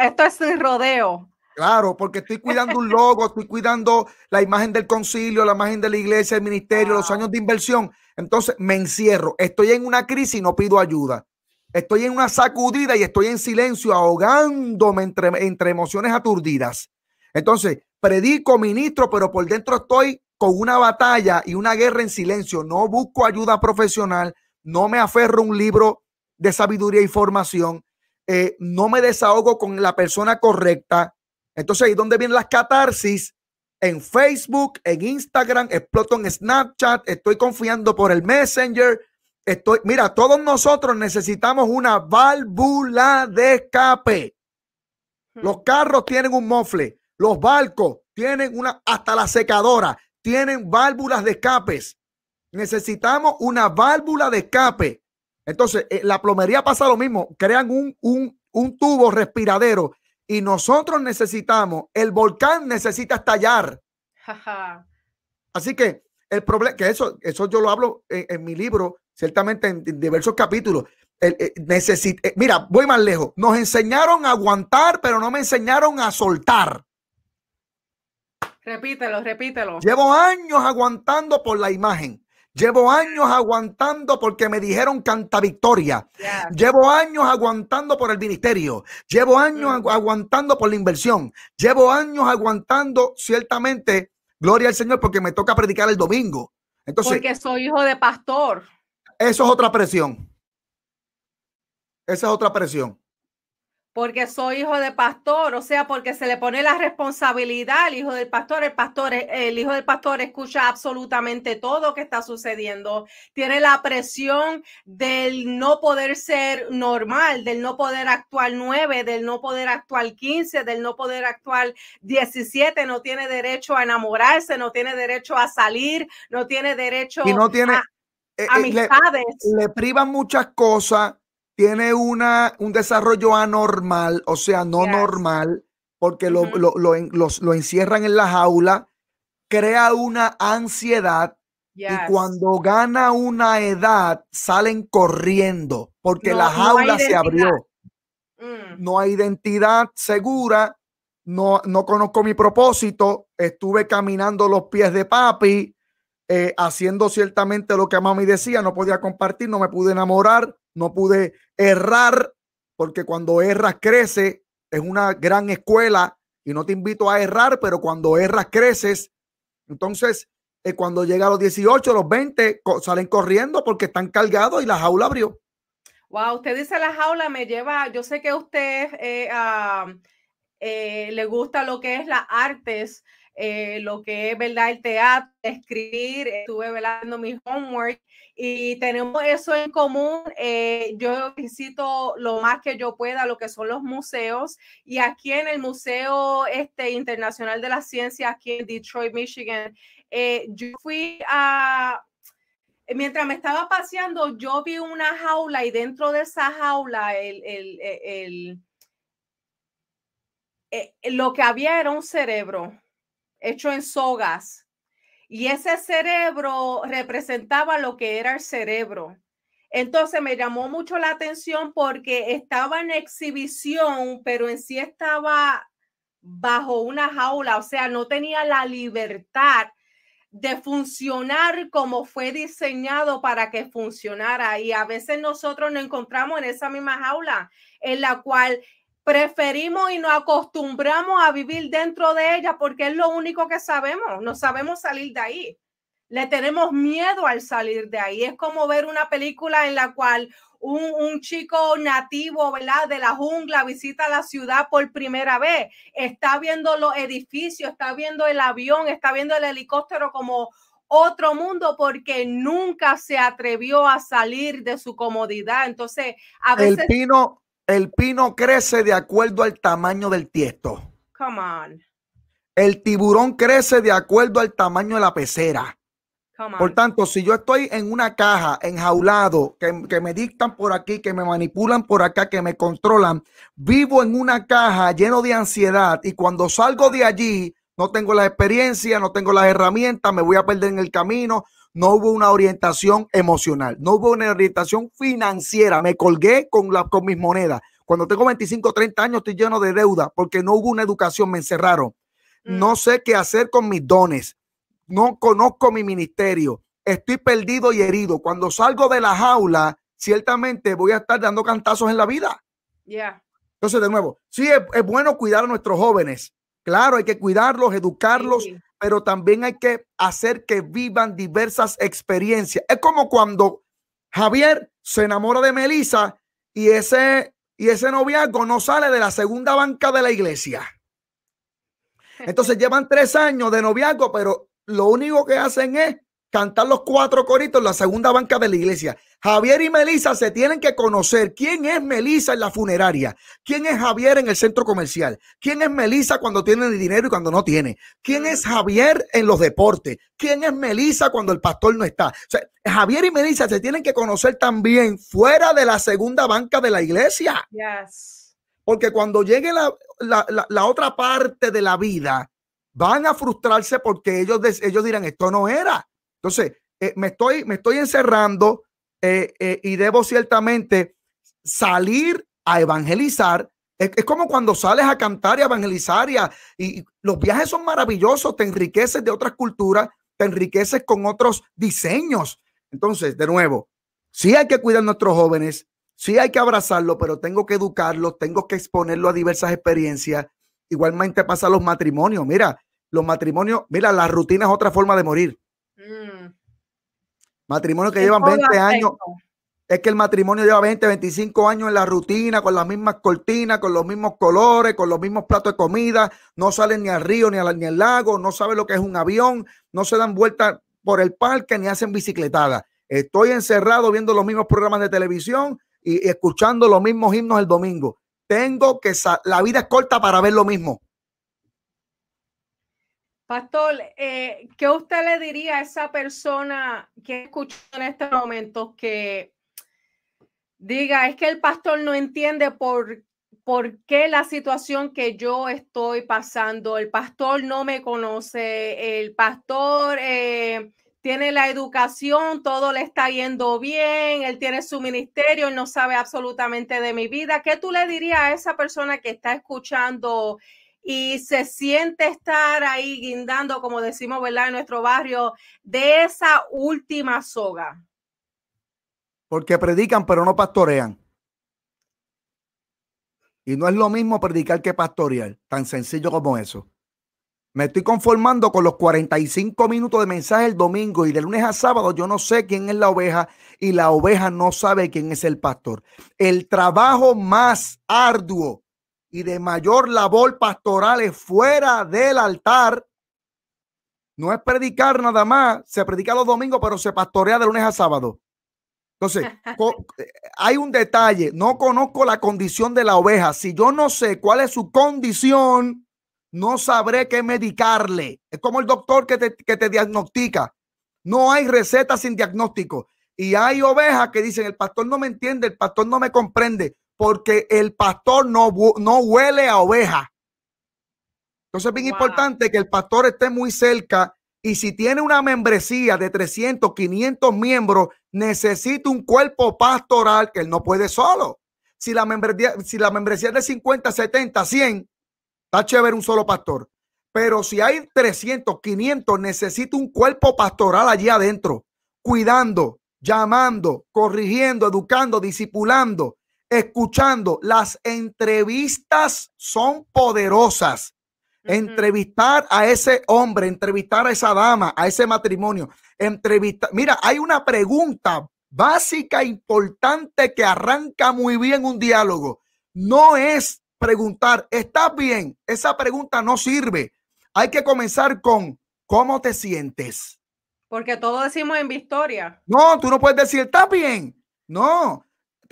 esto, es sin rodeo. Claro, porque estoy cuidando un logo, estoy cuidando la imagen del concilio, la imagen de la iglesia, el ministerio, los años de inversión. Entonces me encierro, estoy en una crisis y no pido ayuda. Estoy en una sacudida y estoy en silencio, ahogándome entre, entre emociones aturdidas. Entonces, predico, ministro, pero por dentro estoy con una batalla y una guerra en silencio. No busco ayuda profesional, no me aferro a un libro de sabiduría y formación, eh, no me desahogo con la persona correcta. Entonces, ¿y dónde vienen las catarsis? En Facebook, en Instagram, exploto en Snapchat, estoy confiando por el Messenger. Estoy, mira, todos nosotros necesitamos una válvula de escape. Los carros tienen un mofle. Los barcos tienen una, hasta la secadora, tienen válvulas de escapes. Necesitamos una válvula de escape. Entonces, eh, la plomería pasa lo mismo. Crean un, un, un tubo respiradero y nosotros necesitamos, el volcán necesita estallar. Así que el problema, que eso, eso yo lo hablo en, mi libro, ciertamente en, diversos capítulos. El, eh, eh, mira, voy más lejos. Nos enseñaron a aguantar, pero no me enseñaron a soltar. Repítelo, repítelo. Llevo años aguantando por la imagen. Llevo años aguantando porque me dijeron canta victoria. Llevo años aguantando por el ministerio. Llevo años mm. aguantando por la inversión. Llevo años aguantando ciertamente, gloria al Señor, porque me toca predicar el domingo. Entonces, porque soy hijo de pastor. Eso es otra presión. Esa es otra presión porque soy hijo de pastor, o sea, porque se le pone la responsabilidad al hijo del pastor. El pastor, el hijo del pastor escucha absolutamente todo que está sucediendo. Tiene la presión del no poder ser normal, del no poder actuar nueve, del no poder actuar quince, del no poder actuar diecisiete. No tiene derecho a enamorarse, no tiene derecho a salir, no tiene derecho y no tiene, a eh, eh, amistades. le privan muchas cosas tiene una, un desarrollo anormal, o sea, no normal, porque lo, lo, encierran en la jaula, crea una ansiedad y cuando gana una edad salen corriendo porque la jaula se abrió. Mm. No hay identidad segura, no, no conozco mi propósito, estuve caminando los pies de papi, eh, haciendo ciertamente lo que mami decía, no podía compartir, no me pude enamorar, no pude errar, porque cuando erras crece, es una gran escuela y no te invito a errar, pero cuando erras creces. Entonces, eh, cuando llega a los 18, los 20, salen corriendo porque están cargados y la jaula abrió. Wow, usted dice la jaula me lleva, yo sé que a usted eh, eh, le gusta lo que es las artes, lo que es, ¿verdad? El teatro, escribir, estuve velando mi homework y tenemos eso en común. Eh, yo visito lo más que yo pueda lo que son los museos y aquí en el Museo este, Internacional de la Ciencia, aquí en Detroit, Michigan, eh, yo fui a... Mientras me estaba paseando, yo vi una jaula y dentro de esa jaula el, el, el, eh, lo que había era un cerebro hecho en sogas y ese cerebro representaba lo que era el cerebro. Entonces me llamó mucho la atención porque estaba en exhibición, pero en sí estaba bajo una jaula, o sea, no tenía la libertad de funcionar como fue diseñado para que funcionara. Y a veces nosotros nos encontramos en esa misma jaula en la cual preferimos y nos acostumbramos a vivir dentro de ella porque es lo único que sabemos, no sabemos salir de ahí. Le tenemos miedo al salir de ahí. Es como ver una película en la cual un, un, chico nativo, ¿verdad? De la jungla visita la ciudad por primera vez. Está viendo los edificios, está viendo el avión, está viendo el helicóptero como otro mundo porque nunca se atrevió a salir de su comodidad. Entonces, a veces... El pino, el pino crece de acuerdo al tamaño del tiesto. Come on. El tiburón crece de acuerdo al tamaño de la pecera. Por tanto, si yo estoy en una caja, enjaulado, que, que, me dictan por aquí, que me manipulan por acá, que me controlan, vivo en una caja lleno de ansiedad y cuando salgo de allí, no tengo la experiencia, no tengo las herramientas, me voy a perder en el camino, no hubo una orientación emocional, no hubo una orientación financiera. Me colgué con, la, con mis monedas. Cuando tengo 25, 30 años estoy lleno de deuda porque no hubo una educación, me encerraron. Mm. No sé qué hacer con mis dones. No conozco mi ministerio. Estoy perdido y herido. Cuando salgo de la jaula, ciertamente voy a estar dando cantazos en la vida. Ya. Entonces, de nuevo, sí es, bueno cuidar a nuestros jóvenes. Claro, hay que cuidarlos, educarlos, pero también hay que hacer que vivan diversas experiencias. Es como cuando Javier se enamora de Melissa y ese, y ese noviazgo no sale de la segunda banca de la iglesia. Entonces llevan tres años de noviazgo, pero lo único que hacen es cantar los cuatro coritos en la segunda banca de la iglesia. Javier y Melisa se tienen que conocer quién es Melisa en la funeraria, quién es Javier en el centro comercial, quién es Melisa cuando tiene dinero y cuando no tiene, quién es Javier en los deportes, quién es Melisa cuando el pastor no está. Javier y Melisa se tienen que conocer también fuera de la segunda banca de la iglesia. Porque cuando llegue la, la, otra parte de la vida, van a frustrarse porque ellos, ellos dirán, esto no era. Entonces, eh, me, estoy, me estoy encerrando eh, eh, y debo ciertamente salir a evangelizar. Es, como cuando sales a cantar y a evangelizar y, los viajes son maravillosos, te enriqueces de otras culturas, te enriqueces con otros diseños. Entonces, de nuevo, sí hay que cuidar a nuestros jóvenes, sí hay que abrazarlos, pero tengo que educarlos, tengo que exponerlos a diversas experiencias. Igualmente pasa a los matrimonios. Mira, los matrimonios, mira, la rutina es otra forma de morir. Mm. Matrimonios que llevan 20 años. Es que el matrimonio lleva 20, 25 años en la rutina, con las mismas cortinas, con los mismos colores, con los mismos platos de comida. No salen ni al río ni, al, ni al lago, no saben lo que es un avión, no se dan vueltas por el parque ni hacen bicicletada. Estoy encerrado viendo los mismos programas de televisión y, escuchando los mismos himnos el domingo. Tengo que, la vida es corta para ver lo mismo. Pastor, eh, ¿qué usted le diría a esa persona que escucha en este momento que diga, es que el pastor no entiende por, por qué la situación que yo estoy pasando, el pastor no me conoce, el pastor eh, tiene la educación, todo le está yendo bien, él tiene su ministerio, él no sabe absolutamente de mi vida. ¿Qué tú le dirías a esa persona que está escuchando y se siente estar ahí guindando, como decimos, ¿verdad? En nuestro barrio, de esa última soga? Porque predican pero no pastorean. Y no es lo mismo predicar que pastorear, tan sencillo como eso. Me estoy conformando con los 45 minutos de mensaje el domingo y de lunes a sábado yo no sé quién es la oveja y la oveja no sabe quién es el pastor. El trabajo más arduo y de mayor labor pastoral es fuera del altar. No es predicar nada más, se predica los domingos, pero se pastorea de lunes a sábado. Entonces, hay un detalle, no conozco la condición de la oveja. Si yo no sé cuál es su condición, no sabré qué medicarle. Es como el doctor que te, que te diagnostica. No hay receta sin diagnóstico. Y hay ovejas que dicen, el pastor no me entiende, el pastor no me comprende, porque el pastor no, no huele a oveja. Entonces es bien importante que el pastor esté muy cerca y si tiene una membresía de 300, 500 miembros, necesita un cuerpo pastoral que él no puede solo. Si la membresía, si la membresía es de 50, 70, 100, Está chévere un solo pastor. Pero si hay 300, 500, necesita un cuerpo pastoral allí adentro, cuidando, llamando, corrigiendo, educando, discipulando, escuchando. Las entrevistas son poderosas. Entrevistar a ese hombre, entrevistar a esa dama, a ese matrimonio, entrevistar. Mira, hay una pregunta básica, importante, que arranca muy bien un diálogo. No es preguntar, ¿estás bien? Esa pregunta no sirve. Hay que comenzar con, ¿cómo te sientes? Porque todo decimos en victoria. No, tú no puedes decir, ¿estás bien? No,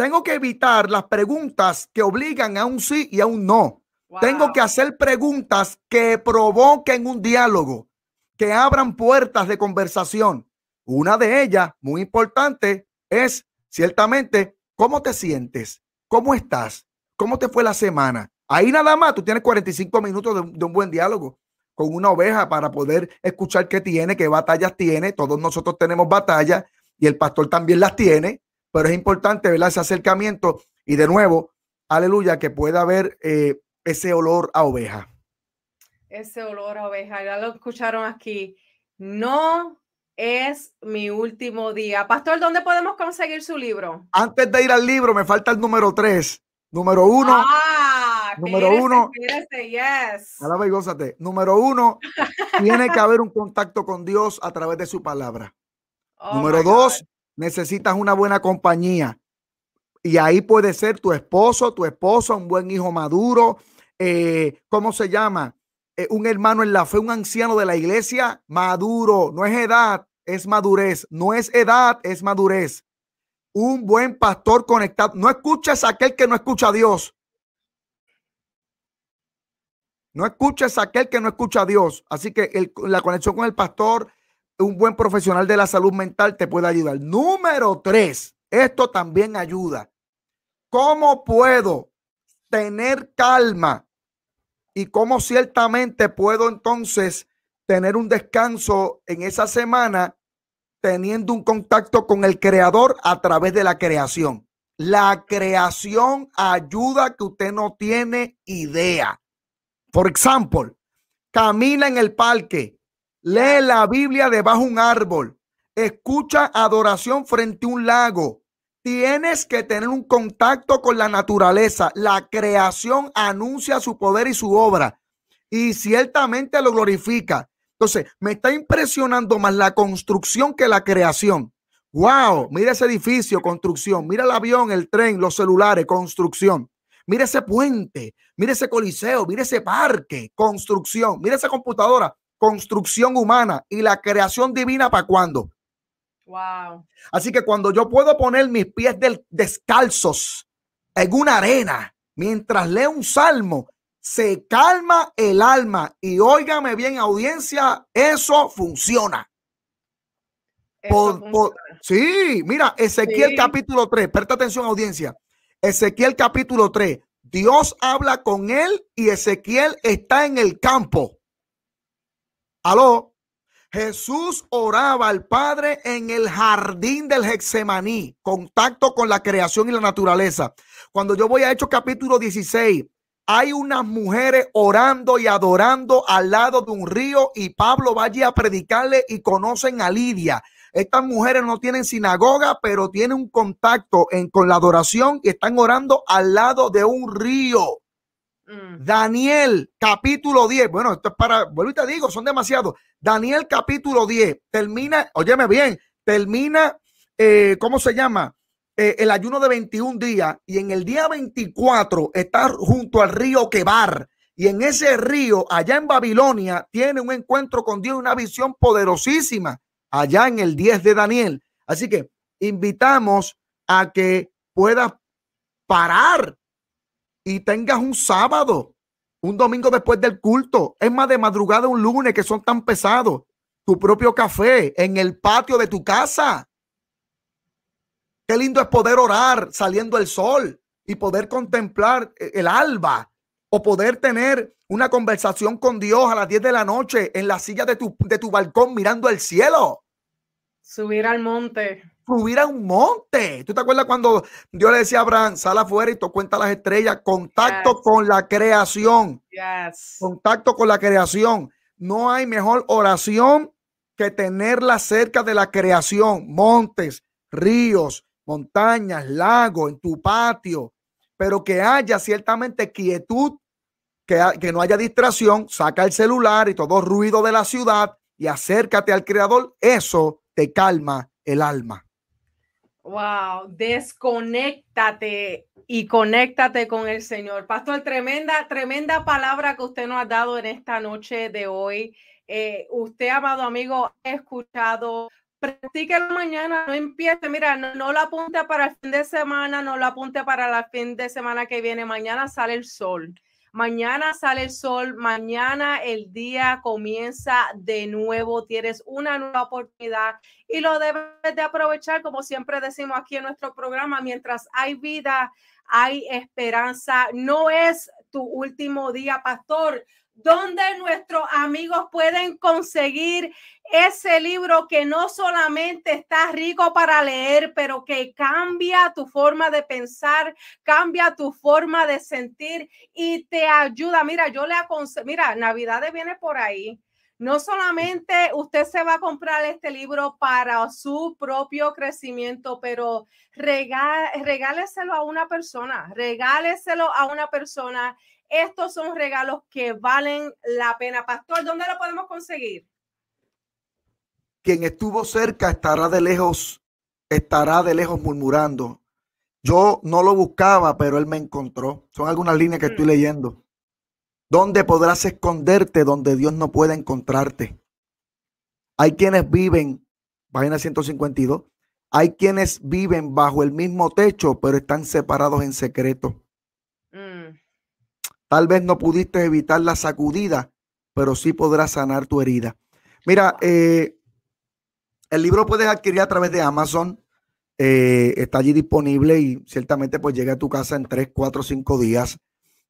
tengo que evitar las preguntas que obligan a un sí y a un no. Tengo que hacer preguntas que provoquen un diálogo, que abran puertas de conversación. Una de ellas, muy importante, es ciertamente, ¿cómo te sientes? ¿Cómo estás? ¿Cómo te fue la semana? Ahí nada más tú tienes 45 minutos de, un buen diálogo con una oveja para poder escuchar qué tiene, qué batallas tiene. Todos nosotros tenemos batallas y el pastor también las tiene, pero es importante ver ese acercamiento y de nuevo, aleluya, que pueda haber eh, ese olor a oveja. Ese olor a oveja, ya lo escucharon aquí. No es mi último día. Pastor, ¿dónde podemos conseguir su libro? Antes de ir al libro, me falta el número tres. Número uno. Ah, número uno. yes. y gózate. Número uno, tiene que haber un contacto con Dios a través de su palabra. Oh número dos, necesitas una buena compañía. Y ahí puede ser tu esposo, tu esposa, un buen hijo maduro. Eh, ¿Cómo se llama? Eh, un hermano en la fe, un anciano de la iglesia maduro. No es edad, es madurez. No es edad, es madurez un buen pastor conectado. No escuches a aquel que no escucha a Dios. No escuches a aquel que no escucha a Dios. Así que la conexión con el pastor, un buen profesional de la salud mental te puede ayudar. Número tres, esto también ayuda. ¿Cómo puedo tener calma? Y cómo ciertamente puedo entonces tener un descanso en esa semana teniendo un contacto con el creador a través de la creación. La creación ayuda que usted no tiene idea. Por ejemplo, camina en el parque, lee la Biblia debajo de un árbol, escucha adoración frente a un lago. Tienes que tener un contacto con la naturaleza. La creación anuncia su poder y su obra y ciertamente lo glorifica. Entonces, me está impresionando más la construcción que la creación. Wow, mira ese edificio, construcción. Mira el avión, el tren, los celulares, construcción. Mira ese puente, mira ese coliseo, mira ese parque, construcción. Mira esa computadora, construcción humana y la creación divina para cuándo. Wow. Así que cuando yo puedo poner mis pies descalzos en una arena mientras leo un salmo, se calma el alma. Y óigame bien, audiencia, eso funciona. sí, mira, Ezequiel capítulo 3, presta atención, audiencia. Ezequiel capítulo 3, Dios habla con él y Ezequiel está en el campo. Aló. Jesús oraba al Padre en el jardín del Hexemaní, contacto con la creación y la naturaleza. Cuando yo voy a Hechos capítulo 16, hay unas mujeres orando y adorando al lado de un río y Pablo va allí a predicarle y conocen a Lidia. Estas mujeres no tienen sinagoga, pero tienen un contacto en, con la adoración y están orando al lado de un río. Mm. Daniel capítulo 10. Bueno, esto es para, vuelvo y te digo, son demasiados. Daniel capítulo 10 termina, óyeme bien, termina, eh, ¿cómo se llama? Eh, el ayuno de 21 días y en el día 24 está junto al río Quebar. Y en ese río, allá en Babilonia, tiene un encuentro con Dios, una visión poderosísima, allá en el 10 de Daniel. Así que invitamos a que puedas parar y tengas un sábado, un domingo después del culto, es más de madrugada un lunes que son tan pesados, tu propio café en el patio de tu casa. Qué lindo es poder orar saliendo el sol y poder contemplar eh, el alba o poder tener una conversación con Dios a las 10 de la noche en la silla de tu, de tu balcón mirando el cielo. Subir al monte subir a un monte. ¿Tú te acuerdas cuando Dios le decía a Abraham, sal afuera y te cuenta las estrellas? Contacto con la creación. Contacto con la creación. No hay mejor oración que tenerla cerca de la creación. Montes, ríos, montañas, lagos, en tu patio. Pero que haya ciertamente quietud, que, que no haya distracción. Saca el celular y todo ruido de la ciudad y acércate al creador. Eso te calma el alma. Wow, desconéctate y conéctate con el Señor. Pastor, tremenda, tremenda palabra que usted nos ha dado en esta noche de hoy. Eh, usted, amado amigo, ha escuchado. Practíquelo mañana, no empiece, mira, no, no lo apunte para el fin de semana, no lo apunte para el fin de semana que viene. Mañana sale el sol. Mañana sale el sol, mañana el día comienza de nuevo, tienes una nueva oportunidad y lo debes de aprovechar, como siempre decimos aquí en nuestro programa, mientras hay vida, hay esperanza. No es tu último día, pastor donde nuestros amigos pueden conseguir ese libro que no solamente está rico para leer, pero que cambia tu forma de pensar, cambia tu forma de sentir y te ayuda. Mira, yo le aconsejo, mira, Navidad viene por ahí. No solamente usted se va a comprar este libro para su propio crecimiento, pero regáleselo a una persona, regáleselo a una persona estos son regalos que valen la pena. Pastor, ¿dónde lo podemos conseguir? Quien estuvo cerca estará de lejos, estará de lejos murmurando. Yo no lo buscaba, pero él me encontró. Son algunas líneas que estoy mm. leyendo. ¿Dónde podrás esconderte donde Dios no pueda encontrarte? Hay quienes viven, página 152, hay quienes viven bajo el mismo techo, pero están separados en secreto. Tal vez no pudiste evitar la sacudida, pero sí podrás sanar tu herida. Mira, eh, el libro puedes adquirir a través de Amazon. Eh, está allí disponible y ciertamente pues llega a tu casa en 3, 4, 5 días.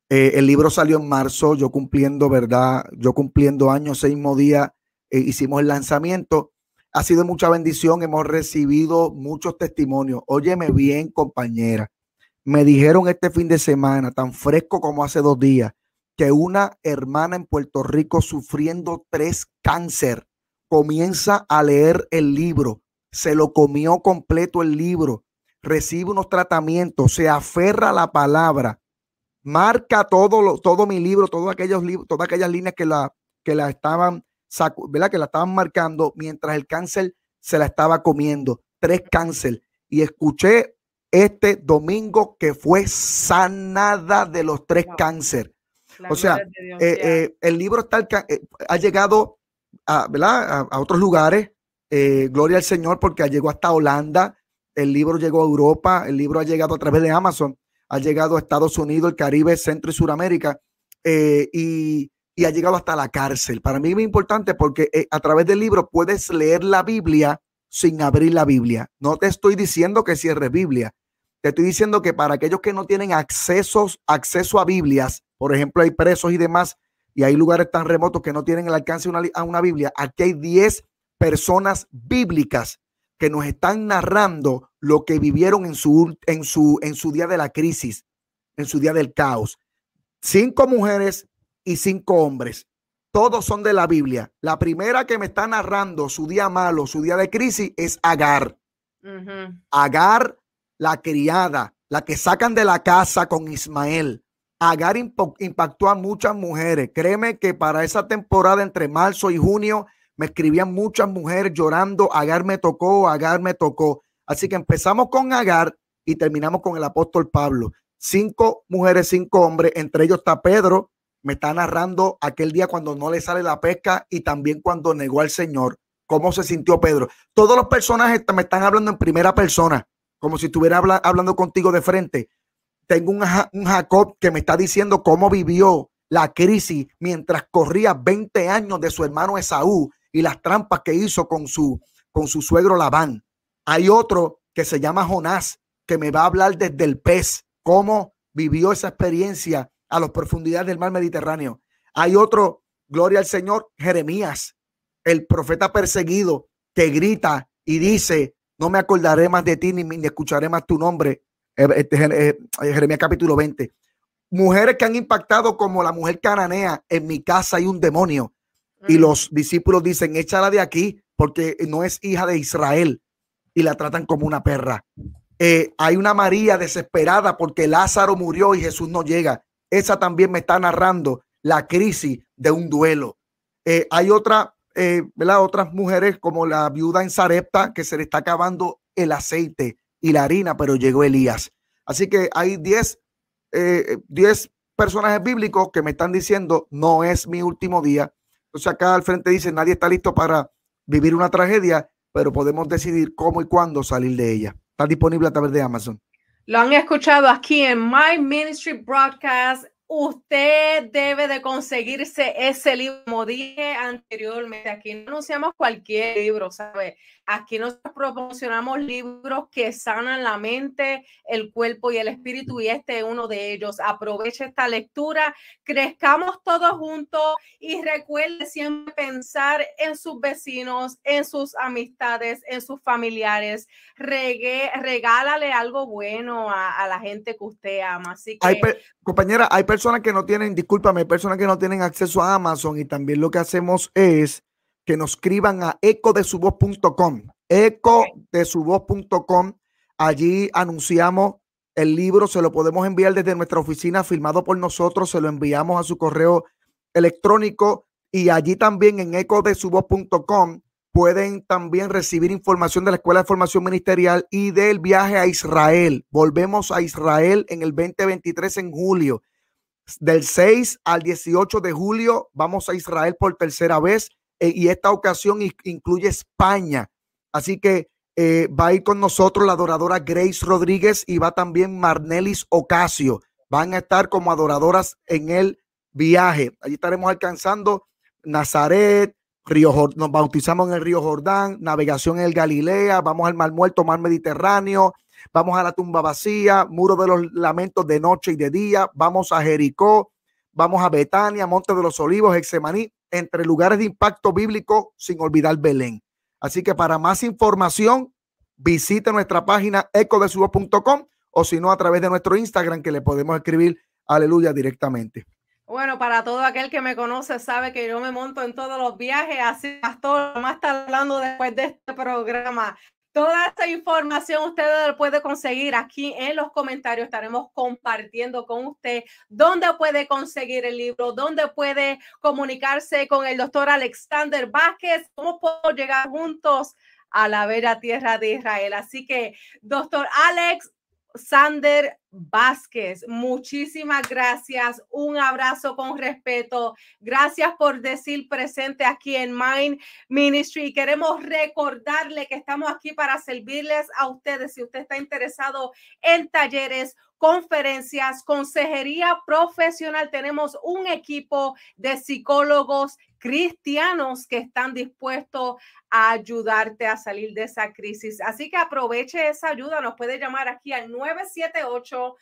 Eh, el libro salió en marzo, yo cumpliendo, ¿verdad? Yo cumpliendo años, seis días, hicimos el lanzamiento. Ha sido mucha bendición, hemos recibido muchos testimonios. Óyeme bien, compañera. Me dijeron este fin de semana, tan fresco como hace dos días, que una hermana en Puerto Rico sufriendo tres cáncer comienza a leer el libro se lo comió completo el libro, recibe unos tratamientos, se aferra a la palabra, marca todo, lo, todo mi libro, todos aquellos libros, todas aquellas líneas que la, que la estaban, ¿verdad? Que la estaban marcando mientras el cáncer se la estaba comiendo. Tres cáncer. Y escuché este domingo que fue sanada de los tres cáncer. o sea, eh, eh, el libro está, eh, ha llegado a, ¿verdad? a, otros lugares. gloria al Señor porque llegó hasta Holanda. El libro llegó a Europa. El libro ha llegado a través de Amazon. Ha llegado a Estados Unidos, el Caribe, Centro y Suramérica. y, y, ha llegado hasta la cárcel. Para mí es muy importante porque a través del libro puedes leer la Biblia sin abrir la Biblia. No te estoy diciendo que cierres Biblia. Te estoy diciendo que para aquellos que no tienen accesos, acceso a Biblias, por ejemplo, hay presos y demás, y hay lugares tan remotos que no tienen el alcance a una Biblia, aquí hay 10 personas bíblicas que nos están narrando lo que vivieron en su, en su, en su día de la crisis, en su día del caos. Cinco mujeres y cinco hombres. Todos son de la Biblia. La primera que me está narrando su día malo, su día de crisis, es Agar. Agar la criada, la que sacan de la casa con Ismael. Agar impactó a muchas mujeres. Créeme que para esa temporada entre marzo y junio me escribían muchas mujeres llorando. Agar me tocó, Agar me tocó. Así que empezamos con Agar y terminamos con el apóstol Pablo. Cinco mujeres, cinco hombres. Entre ellos está Pedro. Me está narrando aquel día cuando no le sale la pesca y también cuando negó al Señor. ¿Cómo se sintió Pedro? Todos los personajes me están hablando en primera persona como si estuviera hablando contigo de frente. Tengo un, Jacob que me está diciendo cómo vivió la crisis mientras corría 20 años de su hermano Esaú y las trampas que hizo con su, con su suegro Labán. Hay otro que se llama Jonás, que me va a hablar desde el pez, cómo vivió esa experiencia a las profundidades del mar Mediterráneo. Hay otro, gloria al Señor, Jeremías, el profeta perseguido, que grita y dice, no me acordaré más de ti ni, escucharé más tu nombre. Eh, este, eh, Jeremías capítulo 20. Mujeres que han impactado como la mujer cananea, en mi casa hay un demonio. Y los discípulos dicen, échala de aquí porque no es hija de Israel. Y la tratan como una perra. Eh, hay una María desesperada porque Lázaro murió y Jesús no llega. Esa también me está narrando la crisis de un duelo. hay otra eh, otras mujeres como la viuda en Sarepta, que se le está acabando el aceite y la harina, pero llegó Elías. Así que hay 10 eh, personajes bíblicos que me están diciendo, no es mi último día. Entonces acá al frente dice, nadie está listo para vivir una tragedia, pero podemos decidir cómo y cuándo salir de ella. Está disponible a través de Amazon. Lo han escuchado aquí en My Ministry Broadcast usted debe de conseguirse ese libro, como dije anteriormente, aquí no anunciamos cualquier libro, ¿sabe? Aquí nos proporcionamos libros que sanan la mente, el cuerpo y el espíritu y este es uno de ellos. Aproveche esta lectura, crezcamos todos juntos y recuerde siempre pensar en sus vecinos, en sus amistades, en sus familiares. regálale algo bueno a, la gente que usted ama. Así que, compañera, hay personas que no tienen, discúlpame, hay personas que no tienen acceso a Amazon y también lo que hacemos es que nos escriban a ecodesuvoz.com, ecodesuvoz.com. Allí anunciamos el libro, se lo podemos enviar desde nuestra oficina, firmado por nosotros, se lo enviamos a su correo electrónico y allí también en ecodesuvoz.com pueden también recibir información de la Escuela de Formación Ministerial y del viaje a Israel. Volvemos a Israel en el 2023 en julio. Del 6 al 18 de julio vamos a Israel por tercera vez. Eh, y esta ocasión incluye España. Así que eh, va a ir con nosotros la adoradora Grace Rodríguez y va también Marnelis Ocasio. Van a estar como adoradoras en el viaje. Allí estaremos alcanzando Nazaret, Río nos bautizamos en el río Jordán, navegación en el Galilea, vamos al Mar Muerto, Mar Mediterráneo, vamos a la tumba vacía, muro de los lamentos de noche y de día, vamos a Jericó, vamos a Betania, Monte de los Olivos, Exemaní, entre lugares de impacto bíblico, sin olvidar Belén. Así que para más información, visite nuestra página ecodesubo.com o si no, a través de nuestro Instagram que le podemos escribir aleluya directamente. Bueno, para todo aquel que me conoce sabe que yo me monto en todos los viajes, así pastor, más está hablando después de este programa. Toda esta información usted puede conseguir aquí en los comentarios. Estaremos compartiendo con usted dónde puede conseguir el libro, dónde puede comunicarse con el doctor Alexander Vázquez, cómo puedo llegar juntos a la vera tierra de Israel. Así que, doctor Alex, Sander Vázquez, muchísimas gracias. Un abrazo con respeto. Gracias por decir presente aquí en Mind Ministry. Queremos recordarle que estamos aquí para servirles a ustedes. Si usted está interesado en talleres, conferencias, consejería profesional, tenemos un equipo de psicólogos cristianos que están dispuestos a ayudarte a salir de esa crisis. Así que aproveche esa ayuda. Nos puede llamar aquí al 978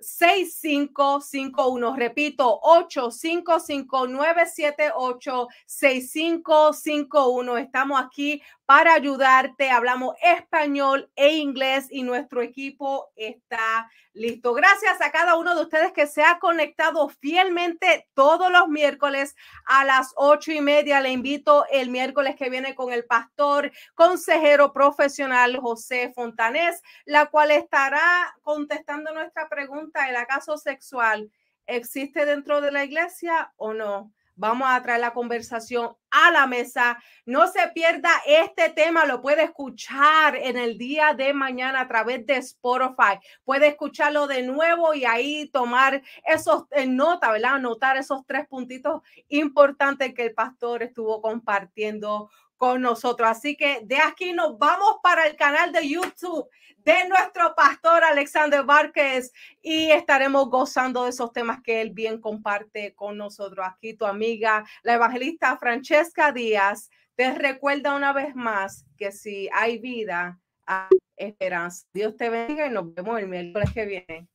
6551. Repito, 855-978-6551. Estamos aquí para ayudarte. Hablamos español e inglés y nuestro equipo está listo. Gracias a cada uno de ustedes que se ha conectado fielmente todos los miércoles a las ocho y media. Le invito el miércoles que viene con el pastor consejero profesional José Fontanés, la cual estará contestando nuestra pregunta, ¿el acaso sexual existe dentro de la iglesia o no? Vamos a traer la conversación a la mesa. No se pierda este tema, lo puede escuchar en el día de mañana a través de Spotify. Puede escucharlo de nuevo y ahí tomar esos en nota, ¿verdad? Anotar esos tres puntitos importantes que el pastor estuvo compartiendo con nosotros. Así que de aquí nos vamos para el canal de YouTube de nuestro pastor Alexander Vázquez y estaremos gozando de esos temas que él bien comparte con nosotros. Aquí tu amiga, la evangelista Francesca Díaz, te recuerda una vez más que si hay vida, hay esperanza. Dios te bendiga y nos vemos el miércoles que viene.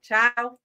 Chao.